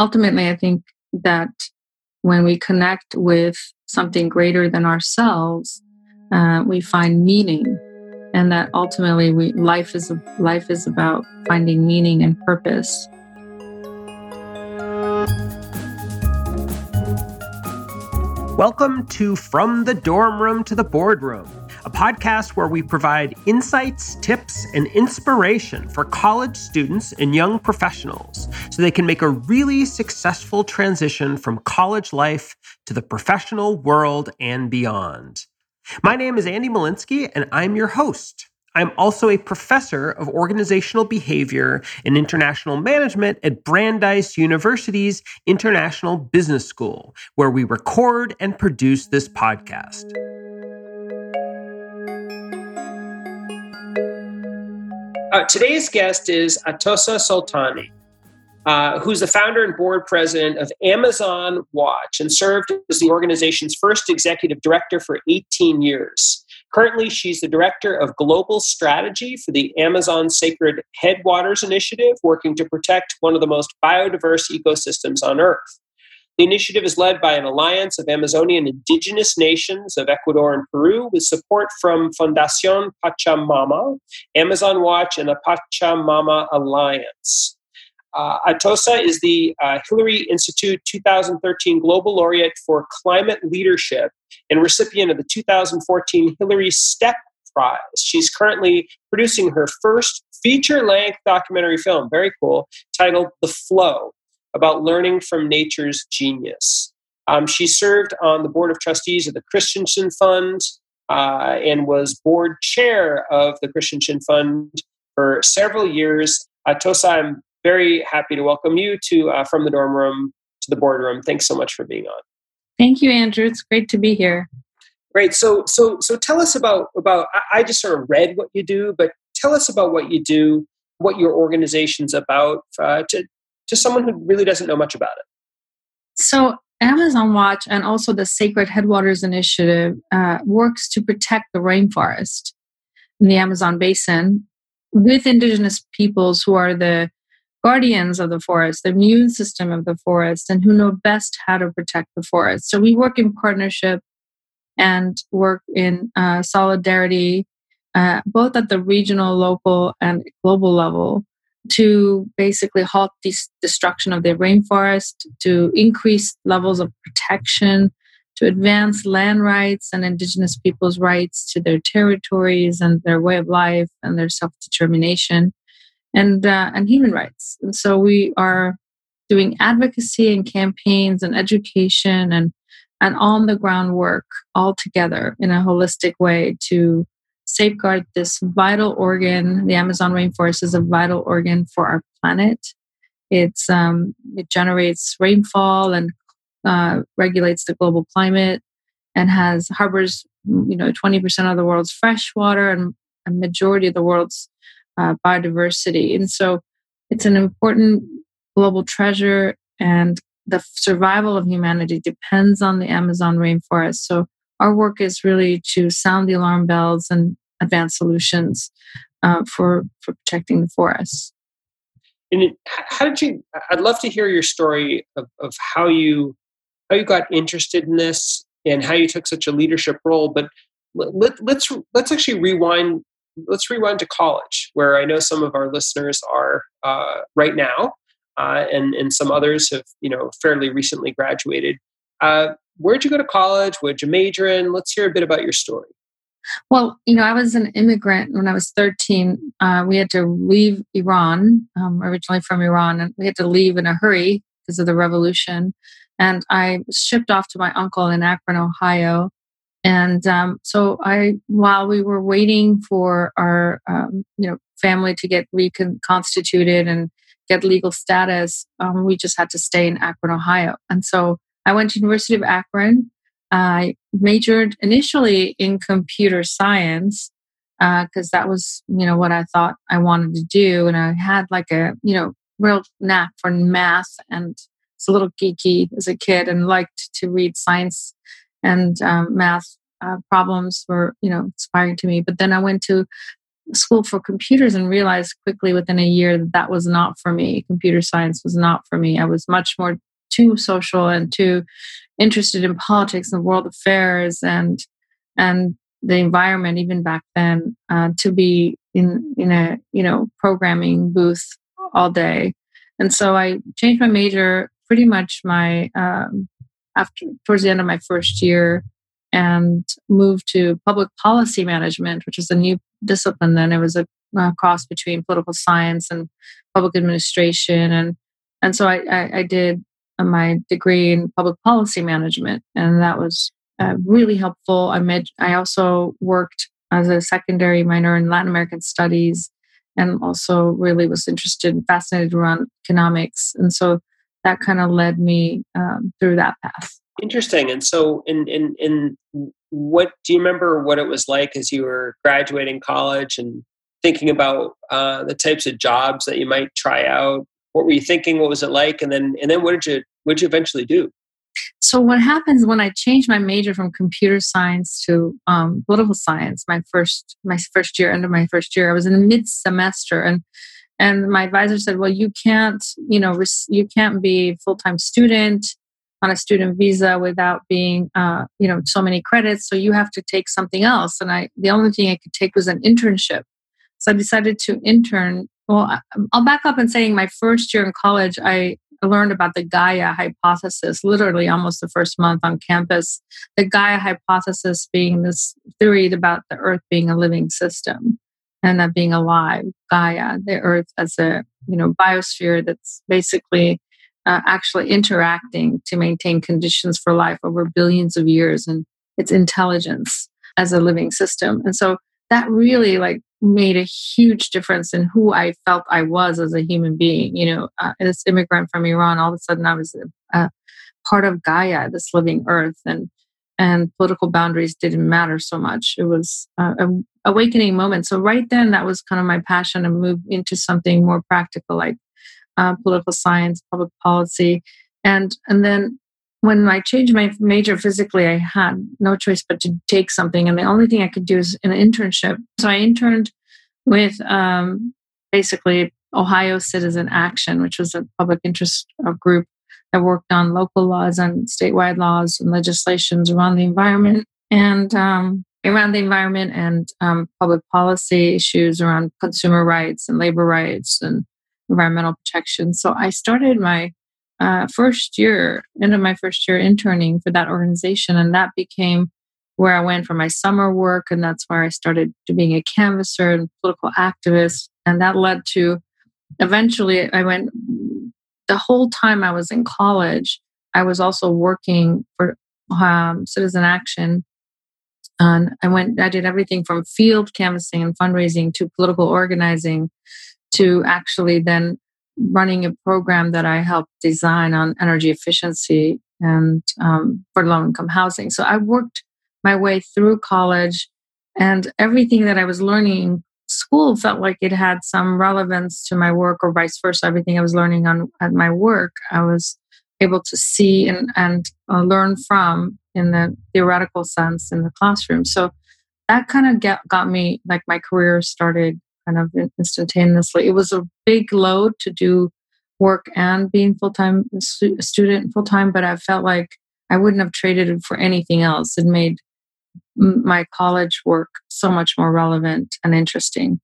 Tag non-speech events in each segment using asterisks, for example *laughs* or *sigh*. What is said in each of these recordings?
ultimately, I think that when we connect with something greater than ourselves, uh, we find meaning, and that ultimately, we life is life is about finding meaning and purpose. Welcome to From the Dorm Room to the Boardroom a podcast where we provide insights, tips, and inspiration for college students and young professionals so they can make a really successful transition from college life to the professional world and beyond. My name is Andy Molinsky, and I'm your host. I'm also a professor of organizational behavior and international management at Brandeis University's International Business School, where we record and produce this podcast. Uh, today's guest is Atossa Soltani, uh, who's the founder and board president of Amazon Watch and served as the organization's first executive director for 18 years. Currently, she's the director of global strategy for the Amazon Sacred Headwaters Initiative, working to protect one of the most biodiverse ecosystems on Earth. The initiative is led by an alliance of Amazonian indigenous nations of Ecuador and Peru with support from Fundación Pachamama, Amazon Watch, and the Pachamama Alliance. Uh, Atossa is the uh, Hillary Institute 2013 Global Laureate for Climate Leadership and recipient of the 2014 Hillary STEP Prize. She's currently producing her first feature length documentary film, very cool, titled The Flow about learning from nature's genius. Um, she served on the board of trustees of the Christensen Fund uh, and was board chair of the Christensen Fund for several years. Uh, Tosa, I'm very happy to welcome you to uh, from the dorm room to the boardroom. Thanks so much for being on. Thank you, Andrew. It's great to be here. Great. So, so, so, tell us about about. I just sort of read what you do, but tell us about what you do, what your organization's about, uh, to to someone who really doesn't know much about it? So, Amazon Watch and also the Sacred Headwaters Initiative uh, works to protect the rainforest in the Amazon basin with indigenous peoples who are the guardians of the forest, the immune system of the forest, and who know best how to protect the forest. So we work in partnership and work in uh, solidarity, uh, both at the regional, local, and global level to basically halt this destruction of the rainforest, to increase levels of protection, to advance land rights and indigenous peoples' rights to their territories and their way of life and their self-determination, and uh, and human rights. And so we are doing advocacy and campaigns and education and and on the ground work all together in a holistic way to safeguard this vital organ. The Amazon rainforest is a vital organ for our planet. It's um, it generates rainfall and uh, regulates the global climate, and has harbors you know 20% of the world's fresh water and a majority of the world's uh, biodiversity. And so, it's an important global treasure, and the survival of humanity depends on the Amazon rainforest. So our work is really to sound the alarm bells and advanced solutions uh, for for protecting the forests. And how did you? I'd love to hear your story of, of how you how you got interested in this and how you took such a leadership role. But let, let's let's actually rewind. Let's rewind to college, where I know some of our listeners are uh, right now, uh, and and some others have you know fairly recently graduated. Uh, where'd you go to college? What'd you major in? Let's hear a bit about your story. Well, you know, I was an immigrant when I was 13. Uh, we had to leave Iran, um, originally from Iran, and we had to leave in a hurry because of the revolution. And I shipped off to my uncle in Akron, Ohio. And um, so I, while we were waiting for our, um, you know, family to get reconstituted and get legal status, um, we just had to stay in Akron, Ohio. And so I went to University of Akron I majored initially in computer science because uh, that was, you know, what I thought I wanted to do, and I had like a, you know, real knack for math and was a little geeky as a kid and liked to read science and um, math uh, problems were, you know, inspiring to me. But then I went to school for computers and realized quickly within a year that that was not for me. Computer science was not for me. I was much more too social and too interested in politics and world affairs and and the environment even back then uh, to be in in a you know programming booth all day. And so i changed my major pretty much my um, after towards the end of my first year and moved to public policy management which was a new discipline. Then it was a, a cross between political science and public administration. And and so i, I, I did my degree in public policy management and that was uh, really helpful. I met, I also worked as a secondary minor in Latin American studies and also really was interested and fascinated around economics. And so that kind of led me um, through that path. Interesting. And so, in, in, in what do you remember what it was like as you were graduating college and thinking about uh, the types of jobs that you might try out? What were you thinking? What was it like? And then, and then what did you, what did you eventually do? So what happens when I changed my major from computer science to um, political science? My first my first year, end of my first year, I was in the mid semester, and and my advisor said, "Well, you can't, you know, you can't be full time student on a student visa without being, uh, you know, so many credits. So you have to take something else." And I, the only thing I could take was an internship. So I decided to intern. Well, I'll back up and saying my first year in college, I I learned about the Gaia hypothesis literally almost the first month on campus. The Gaia hypothesis being this theory about the Earth being a living system and that being alive. Gaia, the Earth as a you know biosphere that's basically uh, actually interacting to maintain conditions for life over billions of years and its intelligence as a living system. And so that really like made a huge difference in who I felt I was as a human being. You know, uh, this immigrant from Iran, all of a sudden I was a, part of Gaia, this living earth, and and political boundaries didn't matter so much. It was uh, an awakening moment. So right then, that was kind of my passion to move into something more practical, like uh, political science, public policy, and and then when I changed my major physically, I had no choice but to take something. And the only thing I could do is an internship. So I interned with um, basically Ohio Citizen Action, which was a public interest group that worked on local laws and statewide laws and legislations around the environment and um, around the environment and um, public policy issues around consumer rights and labor rights and environmental protection. So I started my uh, first year, end of my first year interning for that organization, and that became where I went for my summer work, and that's where I started to being a canvasser and political activist, and that led to eventually I went. The whole time I was in college, I was also working for um, Citizen Action, and I went. I did everything from field canvassing and fundraising to political organizing, to actually then running a program that I helped design on energy efficiency and um, for low income housing. So I worked my way through college, and everything that I was learning in school felt like it had some relevance to my work, or vice versa. Everything I was learning on at my work, I was able to see and, and uh, learn from in the theoretical sense in the classroom. So that kind of got me like my career started kind of instantaneously. It was a big load to do work and being full time student full time, but I felt like I wouldn't have traded it for anything else. It made my college work so much more relevant and interesting.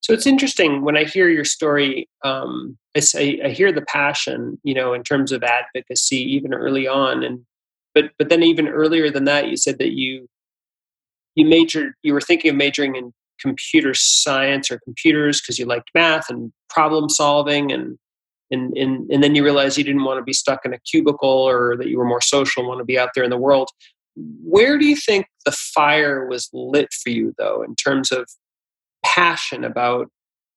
So it's interesting when I hear your story. Um, I, say, I hear the passion, you know, in terms of advocacy, even early on, and but but then even earlier than that, you said that you you majored, you were thinking of majoring in computer science or computers because you liked math and problem solving and and, and and then you realize you didn't want to be stuck in a cubicle or that you were more social and want to be out there in the world. Where do you think the fire was lit for you though in terms of passion about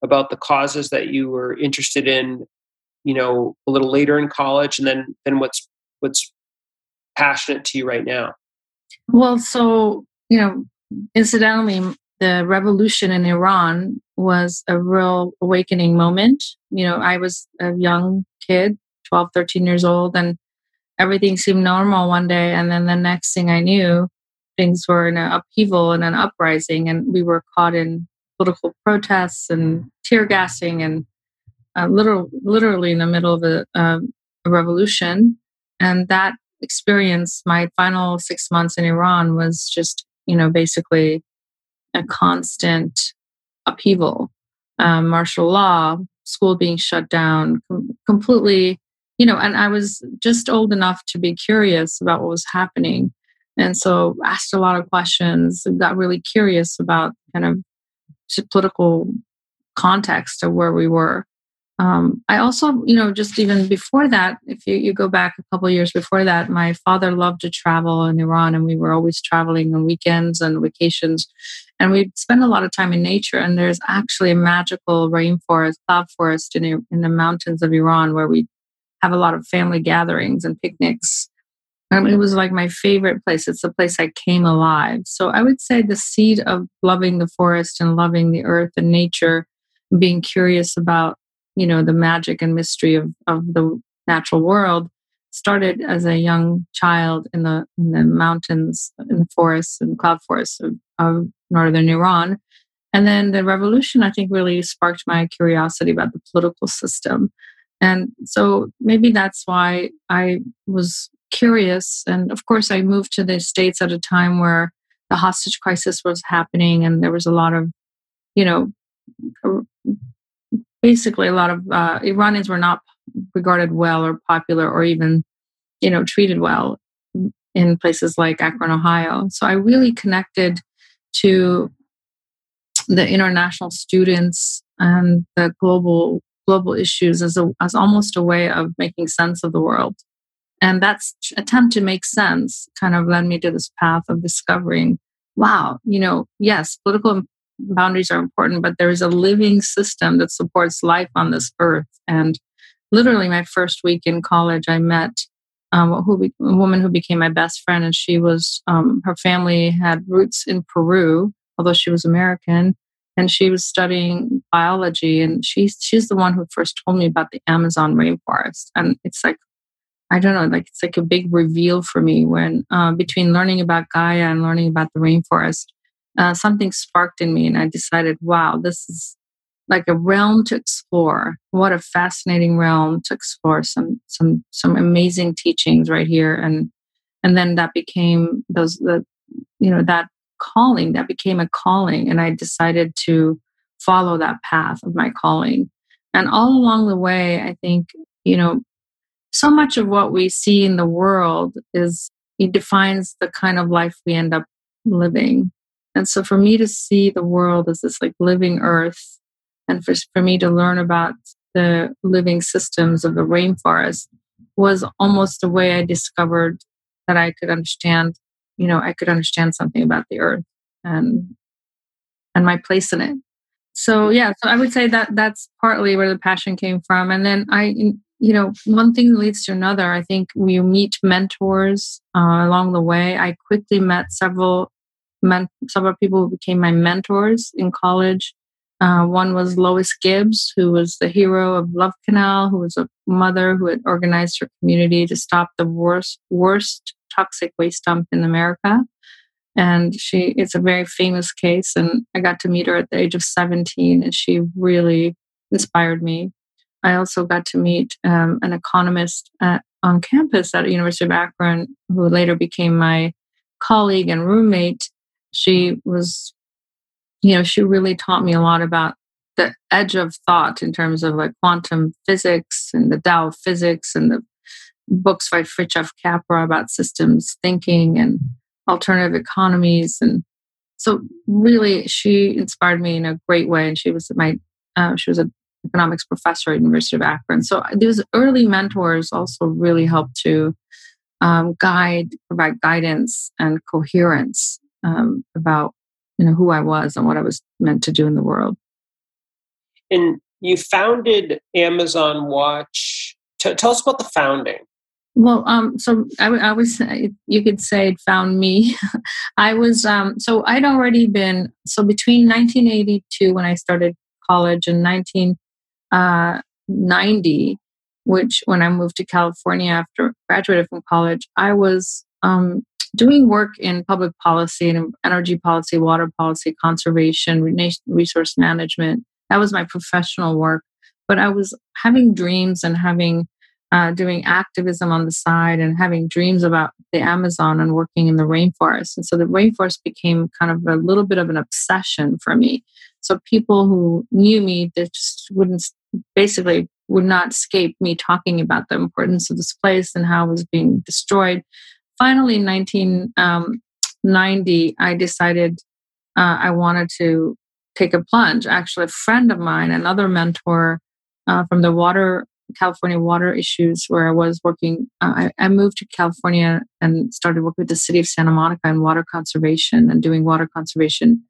about the causes that you were interested in you know a little later in college and then then what's what's passionate to you right now? Well so you know incidentally the revolution in Iran was a real awakening moment. You know, I was a young kid, 12, 13 years old, and everything seemed normal one day. And then the next thing I knew, things were in an upheaval and an uprising, and we were caught in political protests and tear gassing and uh, literal, literally in the middle of a, um, a revolution. And that experience, my final six months in Iran was just, you know, basically a constant upheaval. Um, martial law, school being shut down, com- completely, you know, and I was just old enough to be curious about what was happening. And so asked a lot of questions, got really curious about kind of political context of where we were. Um, I also, you know, just even before that, if you, you go back a couple years before that, my father loved to travel in Iran, and we were always traveling on weekends and vacations. And we spend a lot of time in nature. And there's actually a magical rainforest, cloud forest in, in the mountains of Iran where we have a lot of family gatherings and picnics. And it was like my favorite place. It's the place I came alive. So I would say the seed of loving the forest and loving the earth and nature, being curious about you know the magic and mystery of of the natural world started as a young child in the in the mountains in the forests and cloud forests of, of northern iran. And then the revolution i think really sparked my curiosity about the political system. And so maybe that's why i was curious. And of course i moved to the states at a time where the hostage crisis was happening and there was a lot of you know basically a lot of uh, Iranians were not regarded well or popular or even, you know, treated well in places like Akron, Ohio. So I really connected to the international students and the global global issues as a as almost a way of making sense of the world. And that's attempt to make sense kind of led me to this path of discovering, wow, you know, yes, political boundaries are important, but there is a living system that supports life on this earth. And literally, my first week in college, I met um, who be, a woman who became my best friend, and she was um, her family had roots in Peru, although she was American, and she was studying biology. And she's she's the one who first told me about the Amazon rainforest, and it's like I don't know, like it's like a big reveal for me when uh, between learning about Gaia and learning about the rainforest uh, something sparked in me and I decided, wow, this is like a realm to explore. What a fascinating realm to explore. Some some some amazing teachings right here, and and then that became those the you know that calling that became a calling, and I decided to follow that path of my calling. And all along the way, I think you know so much of what we see in the world is it defines the kind of life we end up living and so for me to see the world as this like living earth and for, for me to learn about the living systems of the rainforest was almost a way I discovered that I could understand, you know, I could understand something about the earth and and my place in it. So yeah, so I would say that that's partly where the passion came from. And then I, you know, one thing leads to another. I think we meet mentors uh, along the way. I quickly met several men- several people who became my mentors in college. Uh, one was Lois Gibbs, who was the hero of Love Canal, who was a mother who had organized her community to stop the worst, worst toxic waste dump in America. And she, it's a very famous case. And I got to meet her at the age of 17, and she really inspired me. I also got to meet um, an economist at, on campus at the University of Akron, who later became my colleague and roommate she was you know she really taught me a lot about the edge of thought in terms of like quantum physics and the Tao physics and the books by Fritjof Capra about systems thinking and alternative economies. And so really she inspired me in a great way. And she was my uh, she was an economics professor at university of akron. So these early mentors also really helped to um, guide provide guidance and coherence um, about you know who I was and what I was meant to do in the world. And you founded Amazon Watch. T- tell us about the founding. Well, um, so I, I was, you could say it found me. *laughs* I was, um, so I'd already been, so between 1982 when I started college and 1990, uh, which when I moved to California after graduated from college, I was um, doing work in public policy and energy policy, water policy, conservation, resource management. That was my professional work. But I was having dreams and having uh, doing activism on the side and having dreams about the Amazon and working in the rainforest. And so the rainforest became kind of a little bit of an obsession for me. So people who knew me, they just wouldn't basically would not escape me talking about the importance of this place and how it was being destroyed. Finally, in 1990, um, I decided uh, I wanted to take a plunge. Actually, a friend of mine, another mentor uh, from the water California water issues where I was working. Uh, I, I, moved to California and started working with the city of Santa Monica in water conservation and doing water conservation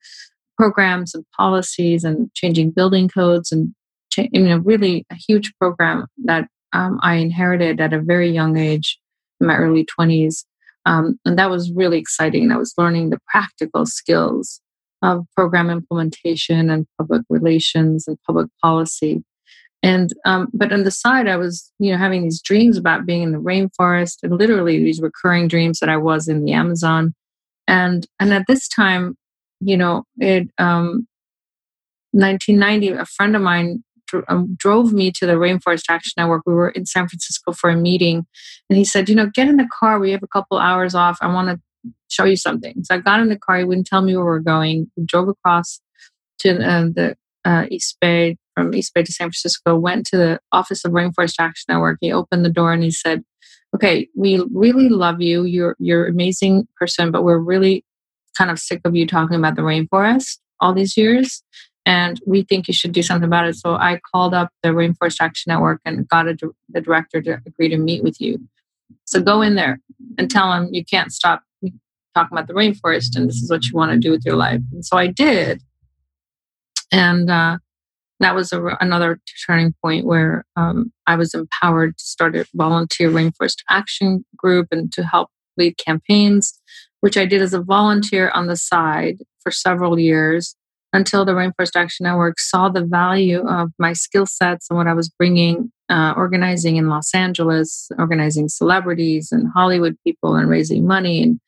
programs and policies and changing building codes and you know really a huge program that um, I inherited at a very young age in my early 20s. Um, and that was really exciting. I was learning the practical skills of program implementation and public relations and public policy and um, but on the side i was you know having these dreams about being in the rainforest and literally these recurring dreams that i was in the amazon and and at this time you know it um 1990 a friend of mine um, drove me to the rainforest action network we were in san francisco for a meeting and he said you know get in the car we have a couple hours off i want to show you something so i got in the car he wouldn't tell me where we are going we drove across to uh, the uh, East Bay, from East Bay to San Francisco, went to the Office of Rainforest Action Network. He opened the door and he said, "Okay, we really love you. You're you're an amazing person, but we're really kind of sick of you talking about the rainforest all these years." And we think you should do something about it. So I called up the Rainforest Action Network and got a, the director to agree to meet with you. So go in there and tell him you can't stop talking about the rainforest and this is what you want to do with your life. And so I did and uh, that was a, another turning point where um, I was empowered to start a volunteer rainforest action group and to help lead campaigns, which I did as a volunteer on the side for several years until the Rainforest Action Network saw the value of my skill sets and what I was bringing, uh, organizing in Los Angeles, organizing celebrities and Hollywood people and raising money and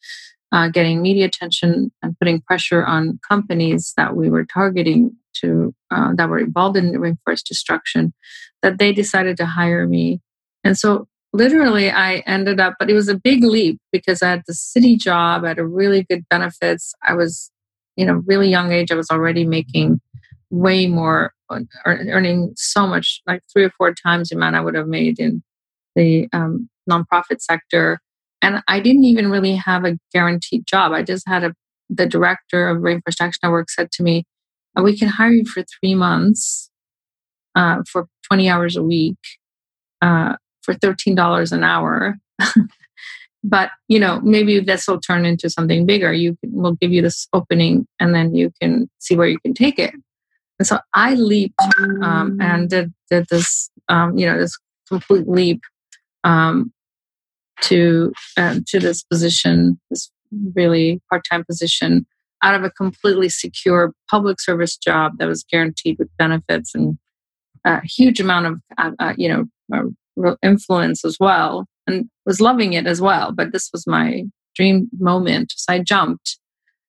uh, getting media attention and putting pressure on companies that we were targeting to uh, that were involved in rainforest destruction that they decided to hire me. And so literally i ended up but it was a big leap because i had the city job I had a really good benefits i was you know really young age i was already making way more earning so much like three or four times the amount i would have made in the um, nonprofit sector and i didn't even really have a guaranteed job i just had a the director of rainforest action network said to me we can hire you for three months uh, for 20 hours a week uh, for $13 an hour. *laughs* but you know maybe this will turn into something bigger. You can, we'll give you this opening and then you can see where you can take it. And so i leaped um, and did, did this um, you know this complete leap um, to uh, to this position this really part-time position out of a completely secure public service job that was guaranteed with benefits and a huge amount of uh, uh, you know uh, influence as well and was loving it as well but this was my dream moment so i jumped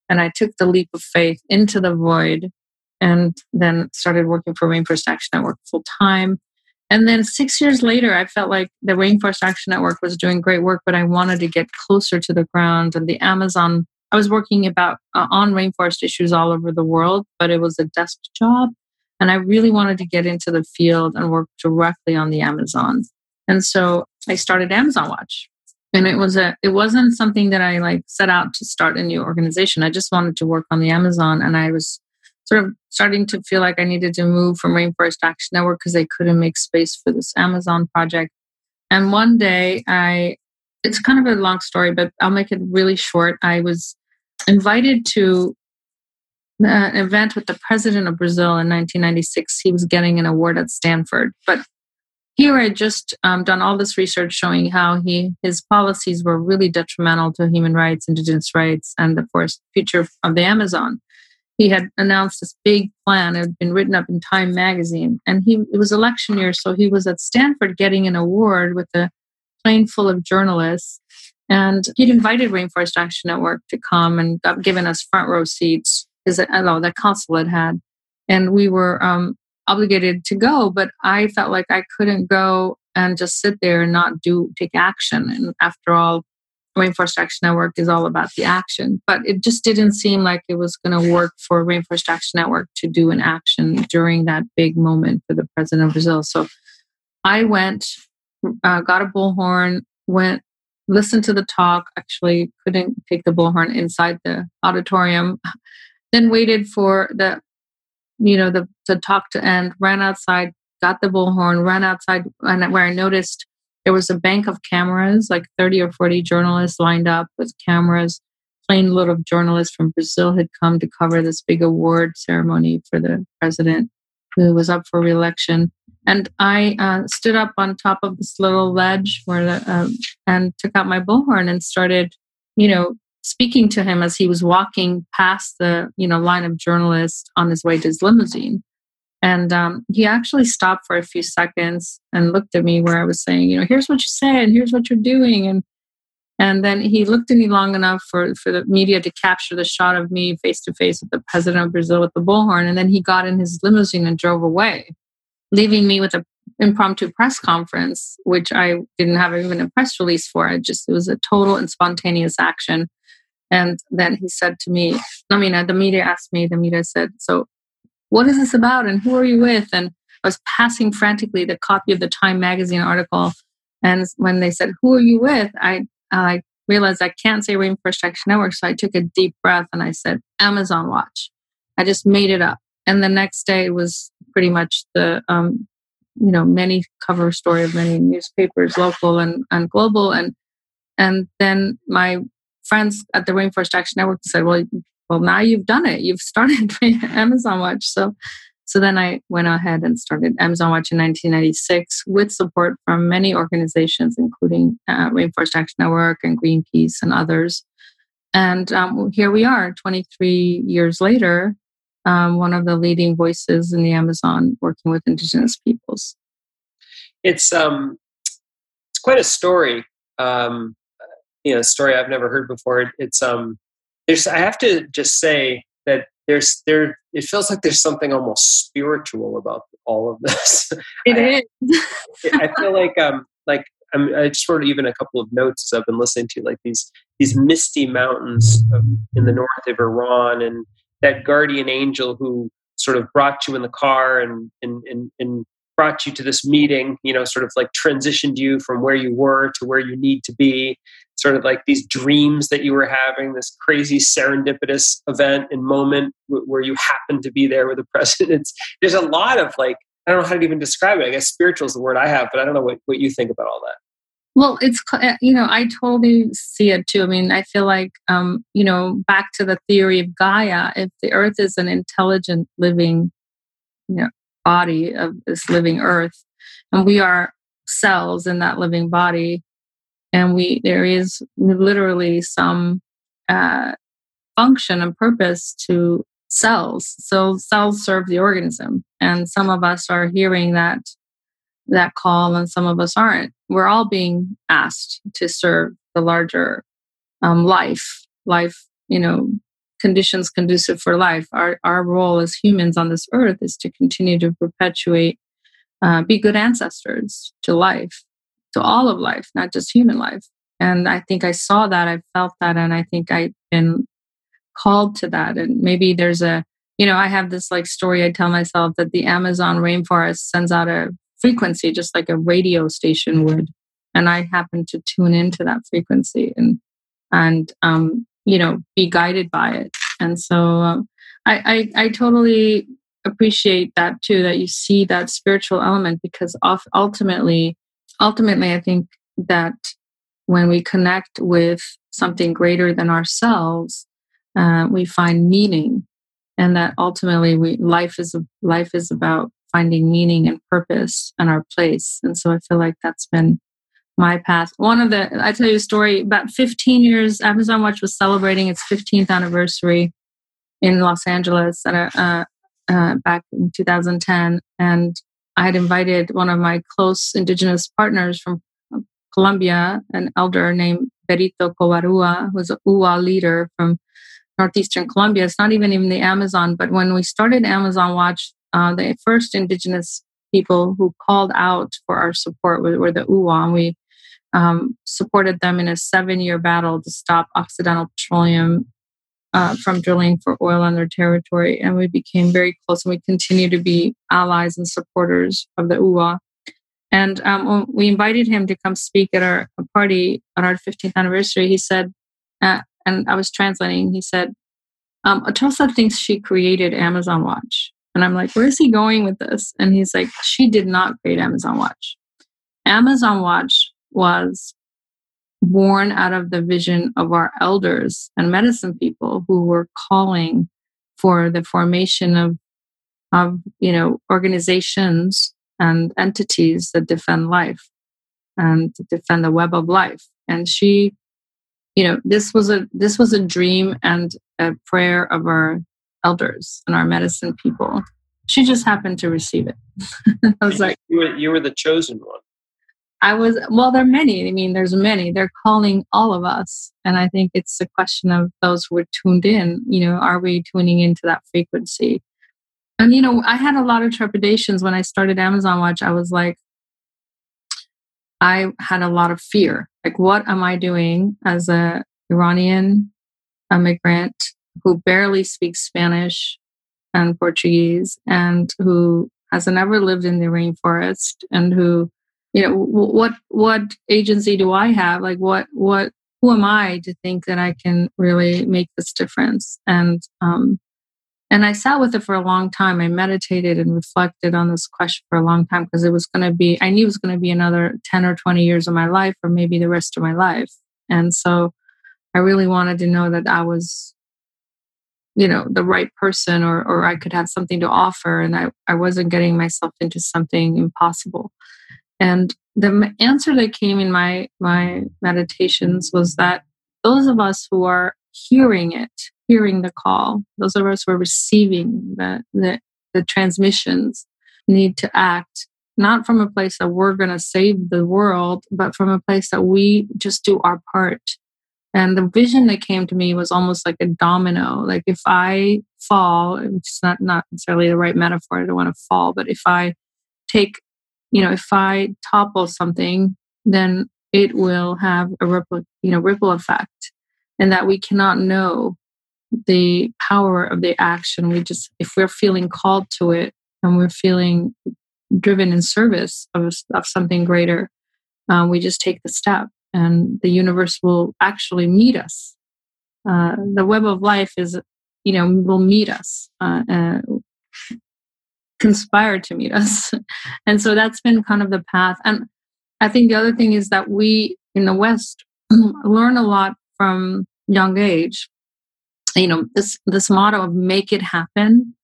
and i took the leap of faith into the void and then started working for rainforest action network full time and then six years later i felt like the rainforest action network was doing great work but i wanted to get closer to the ground and the amazon I was working about uh, on rainforest issues all over the world, but it was a desk job, and I really wanted to get into the field and work directly on the Amazon. And so I started Amazon Watch, and it was a it wasn't something that I like set out to start a new organization. I just wanted to work on the Amazon, and I was sort of starting to feel like I needed to move from Rainforest Action Network because they couldn't make space for this Amazon project. And one day I it's kind of a long story, but I'll make it really short. I was invited to an event with the president of Brazil in 1996. He was getting an award at Stanford, but here I had just um, done all this research showing how he his policies were really detrimental to human rights, indigenous rights, and the forest future of the Amazon. He had announced this big plan. It had been written up in Time magazine, and he it was election year, so he was at Stanford getting an award with a plane full of journalists And he'd invited Rainforest Action Network to come and got given us front row seats I know the consulate had. And we were um, obligated to go, but I felt like I couldn't go and just sit there and not do take action. And after all, Rainforest Action Network is all about the action. But it just didn't seem like it was going to work for Rainforest Action Network to do an action during that big moment for the president of Brazil. So I went, uh, got a bullhorn, went, listened to the talk. Actually, couldn't take the bullhorn inside the auditorium. Then waited for the, you know, the, the talk to end. Ran outside, got the bullhorn, ran outside, and where I noticed there was a bank of cameras, like 30 or 40 journalists lined up with cameras. Plain load of journalists from Brazil had come to cover this big award ceremony for the president who was up for reelection. And I uh, stood up on top of this little ledge where the, um, and took out my bullhorn and started, you know, speaking to him as he was walking past the, you know, line of journalists on his way to his limousine. And um, he actually stopped for a few seconds and looked at me where I was saying, you know, here's what you said, here's what you're doing. And and then he looked at me long enough for, for the media to capture the shot of me face to face with the president of Brazil with the bullhorn. And then he got in his limousine and drove away, leaving me with an impromptu press conference, which I didn't have even a press release for. It just it was a total and spontaneous action. And then he said to me, I mean, the media asked me, the media said, So what is this about and who are you with? And I was passing frantically the copy of the Time magazine article. And when they said, Who are you with? I, I realized I can't say Rainforest Action Network. So I took a deep breath and I said, Amazon Watch. I just made it up. And the next day was pretty much the, um, you know, many cover story of many newspapers, local and, and global. And, and then my friends at the Rainforest Action Network said, well, well, now you've done it. You've started *laughs* Amazon Watch. So, so then I went ahead and started Amazon Watch in 1996 with support from many organizations, including uh, Rainforest Action Network and Greenpeace and others. And um, here we are, 23 years later, um, one of the leading voices in the Amazon working with Indigenous peoples. It's um, it's quite a story. Um, you know, a story I've never heard before. It's um, there's I have to just say that there's there it feels like there's something almost spiritual about all of this. *laughs* It I, is. I feel like um like I'm, I just wrote even a couple of notes as I've been listening to like these these misty mountains in the north of Iran and that guardian angel who sort of brought you in the car and and and, and brought you to this meeting, you know, sort of like transitioned you from where you were to where you need to be, sort of like these dreams that you were having, this crazy serendipitous event and moment w- where you happen to be there with the *laughs* president. It's, there's a lot of like, I don't know how to even describe it. I guess spiritual is the word I have, but I don't know what, what you think about all that. Well, it's, uh, you know, I totally see it too. I mean, I feel like, um, you know, back to the theory of Gaia, if the earth is an intelligent living, you know, body of this living earth and we are cells in that living body and we there is literally some uh, function and purpose to cells. So cells serve the organism. And some of us are hearing that that call and some of us aren't. We're all being asked to serve the larger um, life. Life you know conditions conducive for life. Our, our role as humans on this earth is to continue to perpetuate, uh, be good ancestors to life, to all of life, not just human life. And I think I saw that, I felt that, and I think I've been called to that. And maybe there's a, you know, I have this like story I tell myself that the Amazon rainforest sends out a frequency just like a radio station would. And I happen to tune into that frequency and and um, you know be guided by it and so um, I, I, I totally appreciate that too that you see that spiritual element because ultimately ultimately i think that when we connect with something greater than ourselves uh, we find meaning and that ultimately we life is life is about finding meaning and purpose and our place and so i feel like that's been my path. One of the, I tell you a story, about 15 years, Amazon Watch was celebrating its 15th anniversary in Los Angeles at a, uh, uh, back in 2010. And I had invited one of my close indigenous partners from Colombia, an elder named Berito Covarrua, who's a U'wa leader from northeastern Colombia. It's not even in the Amazon, but when we started Amazon Watch, uh, the first indigenous people who called out for our support were, were the U'wa. And we um, supported them in a seven year battle to stop Occidental Petroleum uh, from drilling for oil on their territory. And we became very close and we continue to be allies and supporters of the U'wa. And um, we invited him to come speak at our party on our 15th anniversary. He said, uh, and I was translating, he said, um, Atossa thinks she created Amazon Watch. And I'm like, where is he going with this? And he's like, she did not create Amazon Watch. Amazon Watch was born out of the vision of our elders and medicine people who were calling for the formation of of you know organizations and entities that defend life and defend the web of life. And she you know this was a this was a dream and a prayer of our elders and our medicine people. She just happened to receive it. *laughs* I was like you were, you were the chosen one I was, well, there are many. I mean, there's many. They're calling all of us. And I think it's a question of those who are tuned in. You know, are we tuning into that frequency? And, you know, I had a lot of trepidations when I started Amazon Watch. I was like, I had a lot of fear. Like, what am I doing as a Iranian immigrant who barely speaks Spanish and Portuguese and who hasn't ever lived in the rainforest and who you know what what agency do i have? Like what what who am i to think that i can really make this difference? And um and i sat with it for a long time. I meditated and reflected on this question for a long time because it was going to be i knew it was going to be another 10 or 20 years of my life or maybe the rest of my life. And so i really wanted to know that i was you know the right person or or i could have something to offer and i i wasn't getting myself into something impossible and the answer that came in my my meditations was that those of us who are hearing it, hearing the call, those of us who are receiving the, the, the transmissions need to act not from a place that we're going to save the world, but from a place that we just do our part. And the vision that came to me was almost like a domino. Like if I fall, it's not, not necessarily the right metaphor, I don't want to fall, but if I take you know, if I topple something, then it will have a ripple, you know, ripple effect, and that we cannot know the power of the action. We just, if we're feeling called to it and we're feeling driven in service of, of something greater, um, we just take the step, and the universe will actually meet us. Uh, the web of life is, you know, will meet us. Uh, uh, conspired to meet us. *laughs* and so that's been kind of the path. And I think the other thing is that we in the West *clears throat* learn a lot from young age. You know, this this motto of make it happen,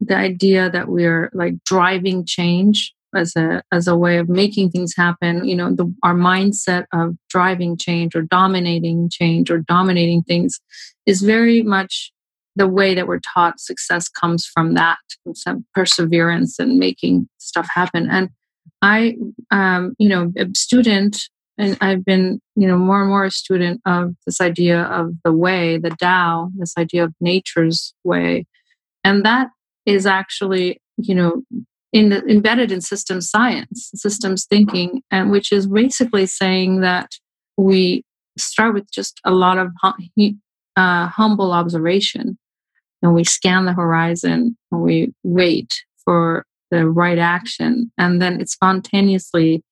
the idea that we're like driving change as a as a way of making things happen you know the, our mindset of driving change or dominating change or dominating things is very much the way that we're taught success comes from that some perseverance and making stuff happen. And i um, you know a student and i've been you know more and more a student of this idea of the way the Tao this idea of nature's way. And that is actually you know in the, embedded in systems science systems thinking and which is basically saying that we start with just a lot of uh, humble observation and we scan the horizon and we wait for the right action. And then it's spontaneously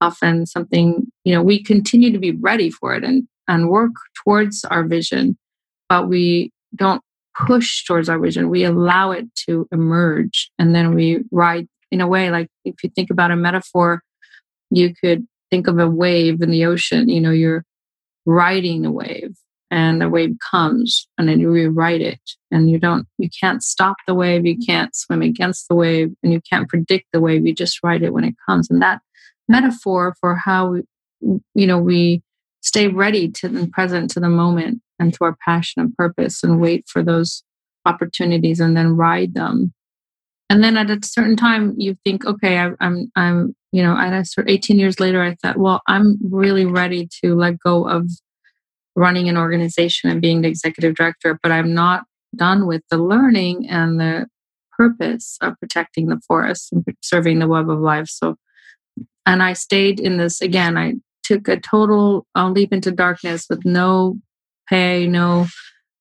often something you know we continue to be ready for it and and work towards our vision but we don't push towards our vision. We allow it to emerge and then we ride in a way. Like if you think about a metaphor you could think of a wave in the ocean you know you're riding the wave and the wave comes and then you rewrite it and you don't you can't stop the wave you can't swim against the wave and you can't predict the wave you just write it when it comes. And that metaphor for how we, you know we stay ready to and present to the moment and to our passion and purpose and wait for those opportunities and then ride them. And then at a certain time you think okay I, i'm i'm you know at a 18 years later i thought well i'm really ready to let go of running an organization and being the executive director, but I'm not done with the learning and the purpose of protecting the forest and preserving the web of life. So, and I stayed in this again. I took a total leap into darkness with no pay, no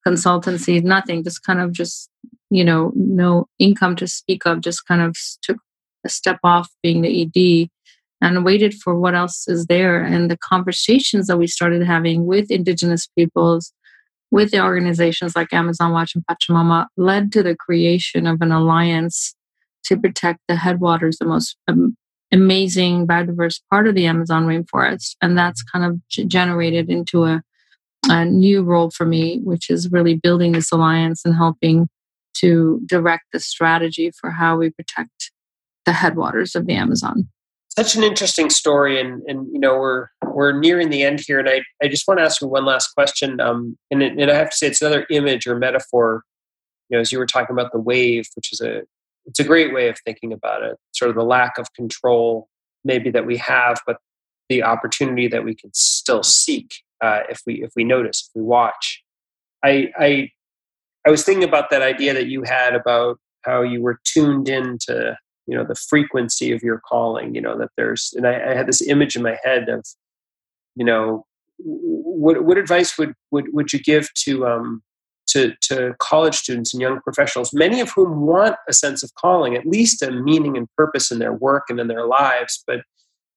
consultancy, nothing, just kind of just, you know, no income to speak of, just kind of took a step off being the ED and waited for what else is there. And the conversations that we started having with Indigenous peoples, with the organizations like Amazon Watch and Pachamama, led to the creation of an alliance to protect the headwaters, the most um, amazing biodiverse part of the Amazon rainforest. And that's kind of generated into a, a new role for me, which is really building this alliance and helping to direct the strategy for how we protect the headwaters of the Amazon such an interesting story and and you know we're we're nearing the end here and i, I just want to ask you one last question um, and, it, and i have to say it's another image or metaphor you know as you were talking about the wave which is a it's a great way of thinking about it sort of the lack of control maybe that we have but the opportunity that we can still seek uh, if we if we notice if we watch. I i i was thinking about that idea that you had about how you were tuned in to you know the frequency of your calling you know that there's and I, I had this image in my head of you know what what advice would would would you give to um to to college students and young professionals many of whom want a sense of calling at least a meaning and purpose in their work and in their lives but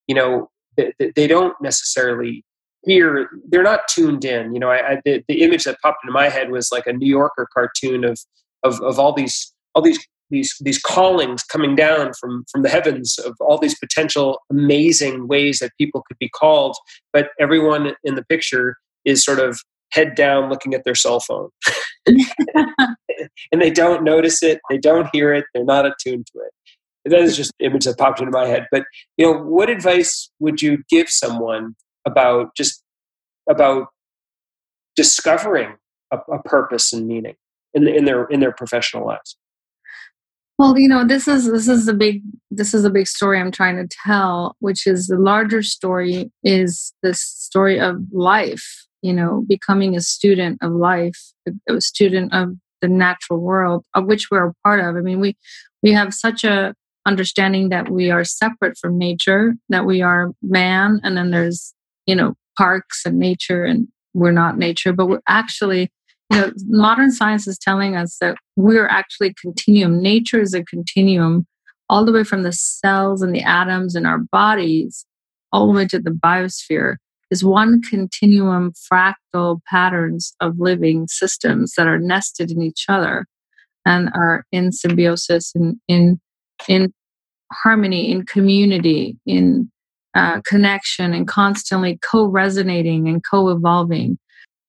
you know they, they don't necessarily hear they're not tuned in. You know I, I the, the image that popped into my head was like a new yorker cartoon of of, of all these all these these these callings coming down from from the heavens of all these potential amazing ways that people could be called but everyone in the picture is sort of head down looking at their cell phone. *laughs* And they don't notice it they don't hear it they're not attuned to it. That is just an image that popped into my head but you know what advice would you give someone about just about discovering a, a purpose and meaning in, in their in their professional lives well, you know, this is this is the big this is a big story I'm trying to tell, which is the larger story is this story of life, you know, becoming a student of life, a student of the natural world of which we're a part of. I mean, we we have such a understanding that we are separate from nature, that we are man, and then there's, you know, parks and nature and we're not nature, but we're actually modern science is telling us that we're actually continuum. Nature is a continuum all the way from the cells and the atoms in our bodies all the way to the biosphere is one continuum fractal patterns of living systems that are nested in each other and are in symbiosis and in in harmony in community in uh, connection and constantly co-resonating and co-evolving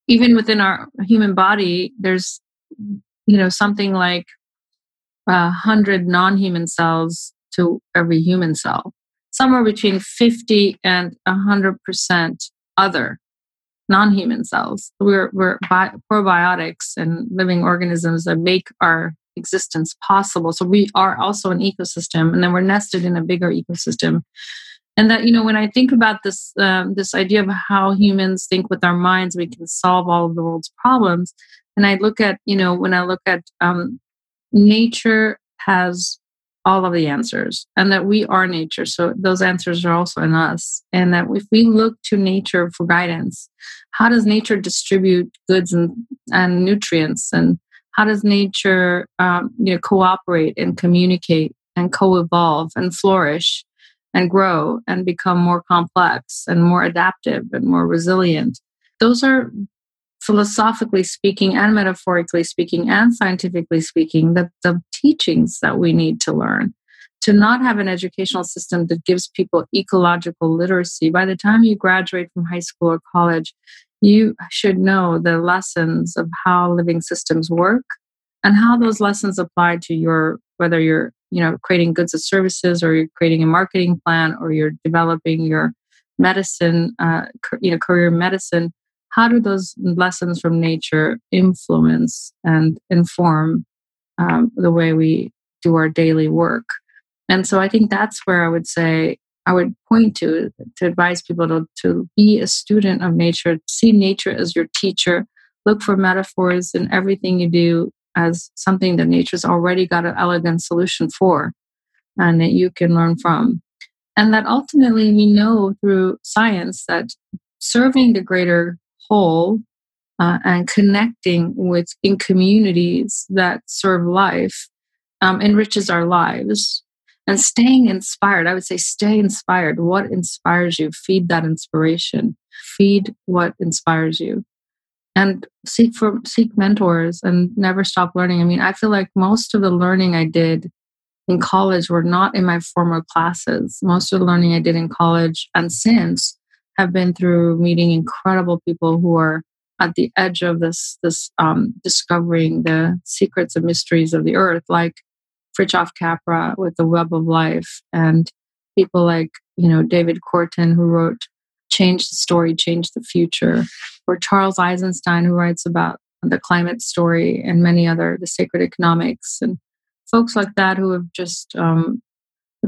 even within our human body, there's you know something like a hundred non-human cells to every human cell, somewhere between fifty and hundred percent other non-human cells. We're we're bi- probiotics and living organisms that make our existence possible. So we are also an ecosystem, and then we're nested in a bigger ecosystem and that you know when i think about this um, this idea of how humans think with our minds we can solve all of the world's problems. And i look at you know when i look at um, nature has all of the answers and that we are nature. So those answers are also in us. And that if we look to nature for guidance how does nature distribute goods and, and nutrients? And how does nature um, you know cooperate and communicate and co-evolve and flourish and grow and become more complex and more adaptive and more resilient. Those are philosophically speaking and metaphorically speaking and scientifically speaking the, the teachings that we need to learn to not have an educational system that gives people ecological literacy by the time you graduate from high school or college you should know the lessons of how living systems work and how those lessons apply to your whether you're you know creating goods or services or you're creating a marketing plan or you're developing your medicine uh, you know career medicine how do those lessons from nature influence and inform um, the way we do our daily work? And so i think that's where i would say I would point to to advise people to, to be a student of nature, see nature as your teacher, look for metaphors in everything you do as something that nature's already got an elegant solution for and that you can learn from. And that ultimately we know through science that serving the greater whole uh, and connecting with in communities that serve life um, enriches our lives. And staying inspired i would say stay inspired. What inspires you? Feed that inspiration. Feed what inspires you and seek for seek mentors and never stop learning. I mean i feel like most of the learning i did in college were not in my former classes. Most of the learning i did in college and since have been through meeting incredible people who are at the edge of this this um, discovering the secrets and mysteries of the earth like Fritjof Capra with the web of life and people like you know david korten who wrote change the story change the future or charles eisenstein who writes about the climate story and many other the sacred economics and folks like that who have just um,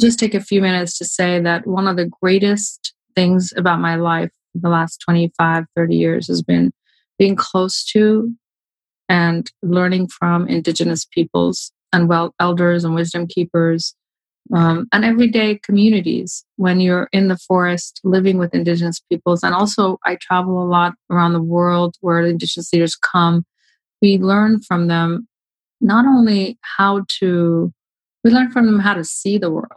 just take a few minutes to say that one of the greatest things about my life in the last 25 30 years has been being close to and learning from indigenous peoples and well elders and wisdom keepers um, and everyday communities when you're in the forest living with indigenous peoples. And also i travel a lot around the world where indigenous leaders come. We learn from them not only how to we learn from them how to see the world.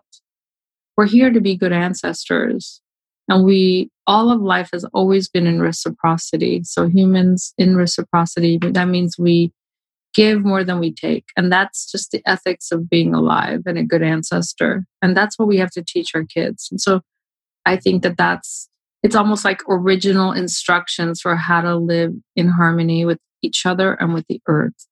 We're here to be good ancestors and we all of life has always been in reciprocity. So humans in reciprocity that means we give more than we take. And that's just the ethics of being alive and a good ancestor. And that's what we have to teach our kids. And so I think that that's, it's almost like original instructions for how to live in harmony with each other and with the earth.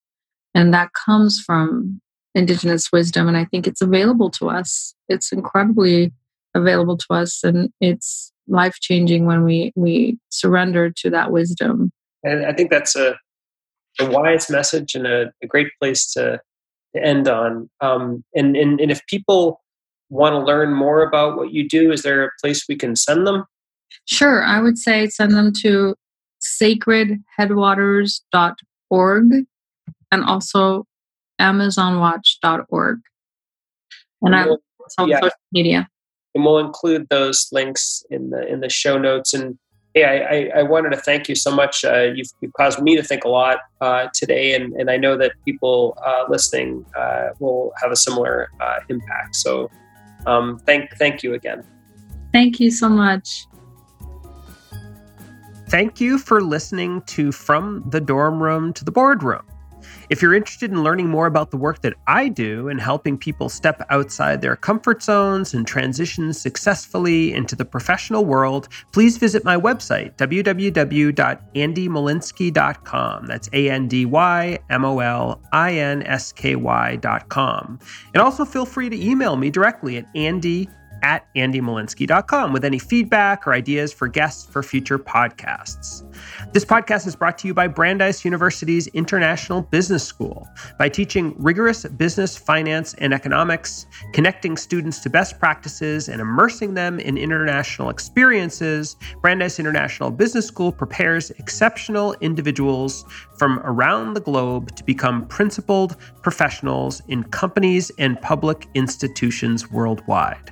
And that comes from indigenous wisdom. And I think it's available to us. It's incredibly available to us. And it's life changing when we, we surrender to that wisdom. And I think that's a a wise message and a, a great place to, to end on. Um, and, and, and if people want to learn more about what you do, is there a place we can send them? Sure. I would say send them to sacredheadwaters.org and also amazonwatch.org. And, and we'll, I yeah. social media. And we'll include those links in the in the show notes. And hey, I, I, I, wanted to thank you so much. Uh, you've, you've, caused me to think a lot uh, today, and, and I know that people uh, listening uh, will have a similar uh, impact. So, um, thank thank you again. Thank you so much. Thank you for listening to From the Dorm Room to the Boardroom. If you're interested in learning more about the work that I do in helping people step outside their comfort zones and transition successfully into the professional world, please visit my website, www.andymolinsky.com. That's A N D Y M O L I N S K Y.com. And also feel free to email me directly at andy at andymolinsky.com with any feedback or ideas for guests for future podcasts. This podcast is brought to you by Brandeis University's International Business School. By teaching rigorous business, finance, and economics, connecting students to best practices, and immersing them in international experiences, Brandeis International Business School prepares exceptional individuals from around the globe to become principled professionals in companies and public institutions worldwide.